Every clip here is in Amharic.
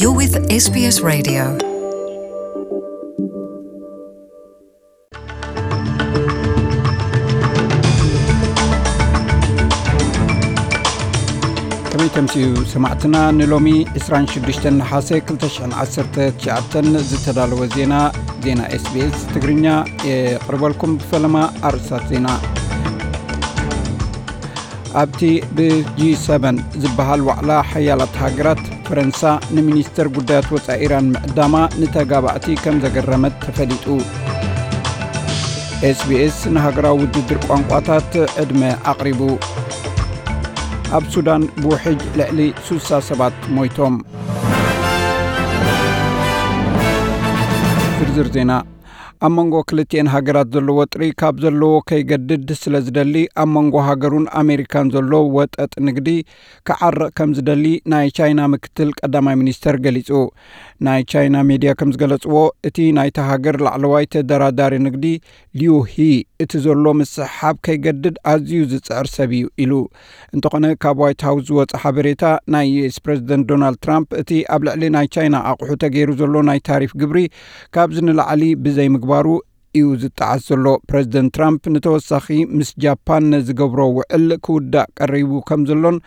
You're with SBS Radio. ከመይ ተምሲኡ ሰማዕትና ንሎሚ 26 ናሓሴ 219 ዝተዳለወ ዜና ዜና ኤስቢኤስ ትግርኛ የቕርበልኩም ብፈለማ ኣርእስታት ዜና ኣብቲ ብጂ7 ዝበሃል ዋዕላ ሓያላት ሃገራት ፈረንሳ ንሚኒስተር ጉዳያት ወፃኢ ኢራን ምዕዳማ ንተጋባእቲ ከም ዘገረመት ተፈሊጡ። ኤስቢኤስ ንሃገራዊ ውድድር ቋንቋታት ዕድመ ኣቕሪቡ። ኣብ ሱዳን ብውሕጅ ልዕሊ 60 ሰባት ሞይቶም። ዝርዝር ዜና ኣብ መንጎ ክልትኤን ሃገራት ዘሎ ወጥሪ ካብ ዘለዎ ከይገድድ ስለ ዝደሊ ኣብ መንጎ ሃገሩን ኣሜሪካን ዘሎ ወጥሪ ንግዲ ክዓርቕ ከም ዝደሊ ናይ ቻይና ምክትል ቀዳማይ ሚኒስተር ገሊጹ። ናይ ቻይና ሜድያ ከም ዝገለጽዎ እቲ ናይቲ ሃገር ላዕለዋይ ተደራዳሪ ንግዲ ሊዩሂ እቲ ዘሎ ምስሓብ ከይገድድ ኣዝዩ ዝጽዕር ሰብ እዩ ኢሉ። እንተኾነ ካብ ዋይት ሃውስ ዝወፀ ሓበሬታ ናይ ዩኤስ ፕረዚደንት ዶናልድ ትራምፕ እቲ ኣብ ልዕሊ ናይ ቻይና ኣቑሑ ተገይሩ ዘሎ ናይ ታሪፍ ግብሪ ካብዚ ንላዕሊ ብዘይምግባሩ እዩ ዝጠዓስ ዘሎ ፕረዚደንት ትራምፕ ንተወሳኺ ምስ ጃፓን ዝገብሮ ውዕል ክውዳእ ቀሪቡ ከም ዘሎን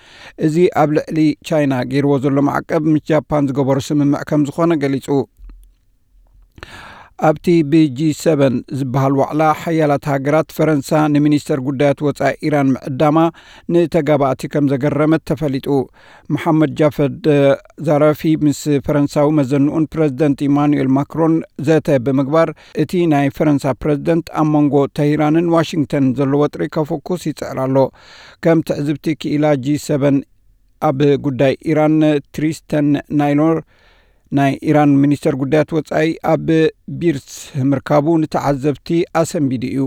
እዚ ኣብ ልዕሊ ቻይና ገይርዎ ዘሎ ማዕቀብ ምስ ጃፓን ዝገበሮ ስምምዕ ከም ዝኾነ ገሊጹ ኣብቲ ብጂ7 ዝበሃል ዋዕላ ሓያላት ሃገራት ፈረንሳ ንሚኒስተር ጉዳያት ወፃኢ ኢራን ምዕዳማ ንተጋባእቲ ከም ዘገረመት ተፈሊጡ። መሓመድ ጃፈድ ዛራፊ ምስ ፈረንሳዊ መዘንኡን ፕረዚደንት ኢማኑኤል ማክሮን ዘተ ብምግባር እቲ ናይ ፈረንሳ ፕረዚደንት ኣብ መንጎ ተሂራንን ዋሽንግተን ዘሎ ወጥሪ ከፍኩስ ይፅዕር ኣሎ። ከም ትዕዝብቲ ክኢላ G7 ኣብ ጉዳይ ኢራን ትሪስተን ናይኖር ናይ ኢራን ሚኒስተር ጉዳያት ወፃኢ ኣብ ቢርስ ምርካቡ ንተዓዘብቲ ኣሰንቢዱ እዩ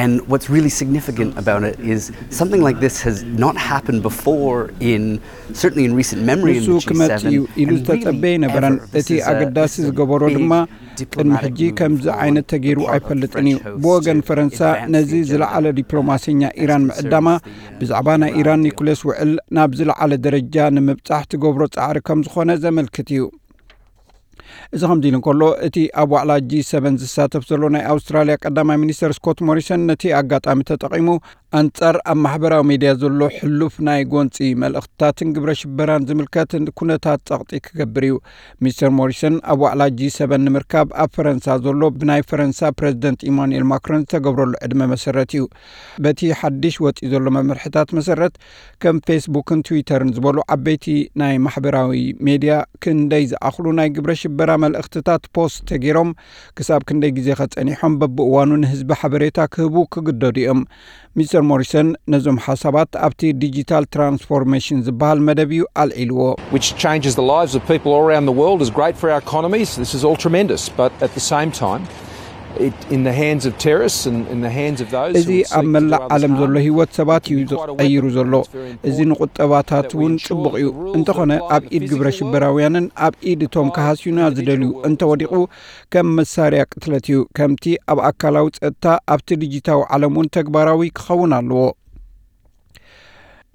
And what's really significant about it is something like this has not happened before in certainly in recent memory in ንሱ the ክመጽ እዩ ኢሉ ዝተጸበየ ነበረን እቲ ኣገዳሲ ዝገበሮ ድማ ቅድሚ ሕጂ ከምዚ ዓይነት ተገይሩ ኣይፈልጥን እዩ ብወገን ፈረንሳ ነዚ ዝለዓለ ዲፕሎማሰኛ ኢራን ምዕዳማ ብዛዕባ ናይ ኢራን ኒኩሌር ውዕል ናብ ዝለዓለ ደረጃ ንምብጻሕ ትገብሮ ጻዕሪ ከም ዝኾነ ዘመልክት እዩ እዚ ከምዚ ኢሉ እንከሎ እቲ ኣብ ዋዕላ G7 ዝሳተፍ ዘሎ ናይ ኣውስትራልያ ቀዳማይ ሚኒስተር ስኮት ሞሪሰን ነቲ ኣጋጣሚ ተጠቒሙ ኣንጻር ኣብ ማሕበራዊ ሜድያ ዘሎ ሕሉፍ ናይ ጎንፂ መልእኽትታትን ግብረ ሽበራን ዝምልከት ኩነታት ጸቕጢ ክገብር እዩ። ሚስተር ሞሪሰን ኣብ ዋዕላ G7 ንምርካብ ኣብ ፈረንሳ ዘሎ ብናይ ፈረንሳ ፕረዚደንት ኢማኑኤል ማክሮን ዝተገብረሉ ዕድመ መሰረት እዩ። በቲ ሓድሽ ወፂ ዘሎ መምርሕታት መሰረት ከም ፌስቡክን ትዊተርን ዝበሉ ዓበይቲ ናይ ማሕበራዊ ሜድያ ክንደይ ዝኣኽሉ ናይ ግብረ ሽበራ መልእኽትታት post ተገይሮም ክሳብ ክንደይ ግዜ ኸጸኒሖም በብእዋኑ ንህዝቢ ሓበሬታ ክህቡ ክግደዱ እዮም። ሚስተር ሞሪሰን ነዞም ሓሳባት ኣብቲ ዲጂታል ትራንስፎርሜሽን ዝበሃል መደብ እዩ ኣልዒልዎ። Which እዚ ኣብ መላእ ዓለም ዘሎ ህይወት ሰባት እዩ weapon. ዘሎ እዚ ንቁጠባታት እውን ጽቡቕ እዩ እንተኾነ ኣብ ኢድ ግብረ ሽበራውያንን ኣብ ኢድ እቶም ካሃስዩና ዝደልዩ እንተወዲቑ ከም መሳርያ ቅትለት እዩ ከምቲ ኣብ ኣካላዊ ጸጥታ ኣብቲ ዲጂታዊ ዓለም እውን ተግባራዊ ክኸውን ኣለዎ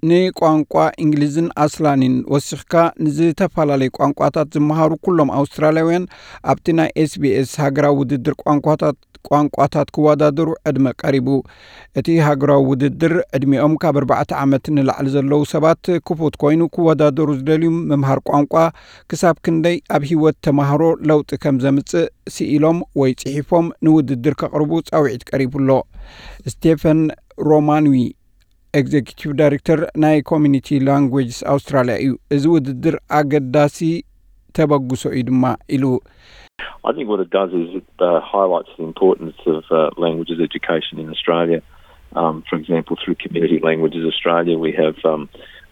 ንቋንቋ እንግሊዝን Auslan ን ወሲኽካ ንዝተፈላለዩ ቋንቋታት ዝመሃሩ ኩሎም ኣውስትራልያውያን ኣብቲ ናይ ኤስቢኤስ ሃገራዊ ውድድር ቋንቋታት ቋንቋታት ክወዳደሩ ዕድመ ቀሪቡ። እቲ ሃገራዊ ውድድር ዕድሚኦም ካብ 4 ዓመት ንላዕሊ ዘለዉ ሰባት ክፉት ኮይኑ ክወዳደሩ ዝደልዩ ምምሃር ቋንቋ ክሳብ ክንደይ ኣብ ሂወት ተማህሮ ለውጢ ከም ዘምጽእ ስኢሎም ወይ ጽሒፎም ንውድድር ከቕርቡ ጻውዒት ቀሪቡሎ። ስቴፈን ሮማንዊ Executive Director ናይ Community Languages ኣውስትራልያ እዩ እዚ ውድድር ኣገዳሲ ተበግሶ እዩ ድማ ኢሉ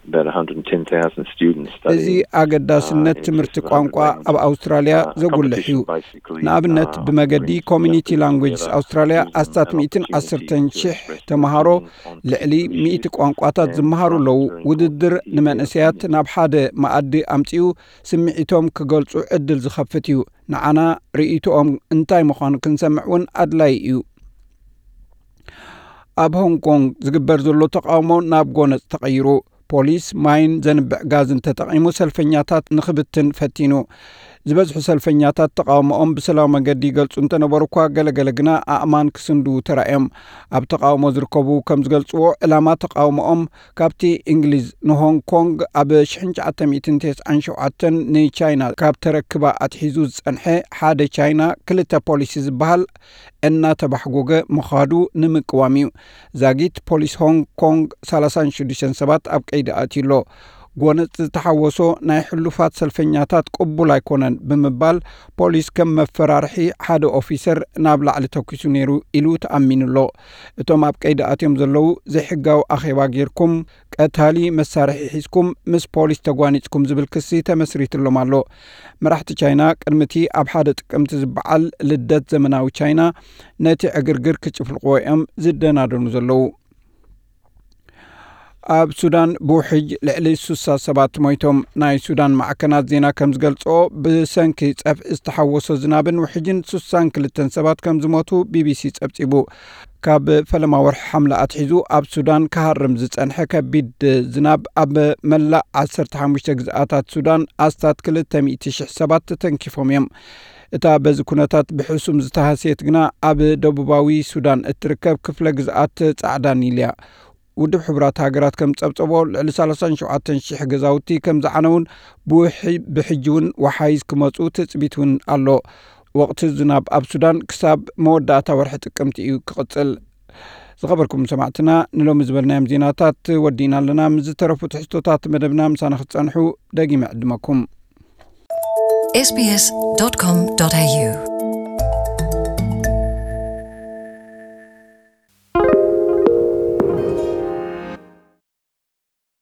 I think what it does is it uh, highlights the importance of uh, languages education in Australia. For example, through Community Languages Australia, we have about 110,000 students እዚ. ኣገዳስነት ትምህርቲ ቋንቋ ኣብ ኣውስትራልያ ዘጉልሕ እዩ ንኣብነት ብመገዲ Community Languages ኣውስትራልያ ኣስታት 110 ሽሕ ተምሃሮ ልዕሊ 100 ቋንቋታት ዝመሃሩ ኣለዉ ውድድር ንመንእሰያት ናብ ሓደ መኣዲ ኣምጺኡ ስምዒቶም ክገልጹ ዕድል ዝኸፍት እዩ ንዓና ርእይቶኦም እንታይ ምዃኑ ክንሰምዕ እውን ኣድላይ እዩ ኣብ ሆንግ ኮንግ ዝግበር ዘሎ ተቃውሞ ናብ ጎነፅ ተቐይሩ ፖሊስ ማይን ዘንብዕ ጋዝን ተጠቒሙ ሰልፈኛታት ንኽብትን ፈቲኑ ዝበዝሑ ሰልፈኛታት ተቃውሞኦም ብሰላዊ መንገዲ ይገልጹ እንተነበሩ እኳ ገለገለ ግና ኣእማን ክስንዱ ተራእዮም። ኣብ ተቃውሞ ዝርከቡ ከም ዝገልጽዎ ዕላማ ተቃውሞኦም ካብቲ እንግሊዝ ንሆንግ ኮንግ ኣብ 1997 ንቻይና ካብ ተረክባ ኣትሒዙ ዝጸንሐ ሓደ ቻይና ክልተ ፖሊሲ ዝበሃል እናተባሕጎገ ምዃዱ ንምቅዋም እዩ። ዛጊት ፖሊስ ሆንግ ኮንግ 36 ሰባት ኣብ ቀይዲ ኣትዩሎ ጐነፅ ዝተሓወሶ ናይ ሕሉፋት ሰልፈኛታት ቅቡል ኣይኮነን ብምባል ፖሊስ ከም መፈራርሒ ሓደ officer ናብ ላዕሊ ተኪሱ ነይሩ ኢሉ ተኣሚኑሎ እቶም ኣብ ቀይዲ ኣትዮም ዘለዉ ዘይሕጋዊ ኣኼባ ጌርኩም ቀታሊ መሳርሒ ሒዝኩም ምስ ፖሊስ ተጓኒፅኩም ዝብል ክሲ ተመስሪትሎም ኣሎ። መራሕቲ ቻይና ቅድሚቲ ኣብ ሓደ ጥቅምቲ ዝበዓል ልደት ዘመናዊ ቻይና ነቲ ዕግርግር ክጭፍልቅዎ እዮም ዝደናደኑ ዘለዉ ኣብ ሱዳን ብውሕጅ ልዕሊ ሱሳ ሰባት ሞይቶም ናይ ሱዳን ማዕከናት ዜና ከም ዝገልጾ ብሰንኪ ጸፍዒ ዝተሓወሶ ዝናብን ውሕጅን ሱሳን ክልተን ሰባት ከም ዝሞቱ ቢቢሲ ጸብጺቡ። ካብ ፈለማ ወርሒ ሓምለ ኣትሒዙ ኣብ ሱዳን ካሃርም ዝጸንሐ ከቢድ ዝናብ ኣብ መላእ 15 ግዝኣታት ሱዳን ኣስታት 200,000 ሰባት ተንኪፎም እዮም። እታ በዚ ኩነታት ብሕሱም ዝተሃስየት ግና ኣብ ደቡባዊ ሱዳን እትርከብ ክፍለ ግዝኣት ጻዕዳ ኒልያ ውድብ ሕቡራት ሃገራት ከም ጸብጸቦ ልዕሊ 37,000 ገዛውቲ ከም ዝዓነውን ብሕጂ እውን ወሓይዝ ክመፁ ትፅቢት እውን ኣሎ ወቅቲ ዝናብ ኣብ ሱዳን ክሳብ መወዳእታ ወርሒ ጥቅምቲ እዩ ክቕጽል ዝኸበርኩም ሰማዕትና ንሎሚ ዝበልናዮም ዜናታት ወዲና ኣለና ምዝተረፉ ትሕዝቶታት መደብና ምሳና ክትጸንሑ ደጊመ ዕድመኩም sbs.com.au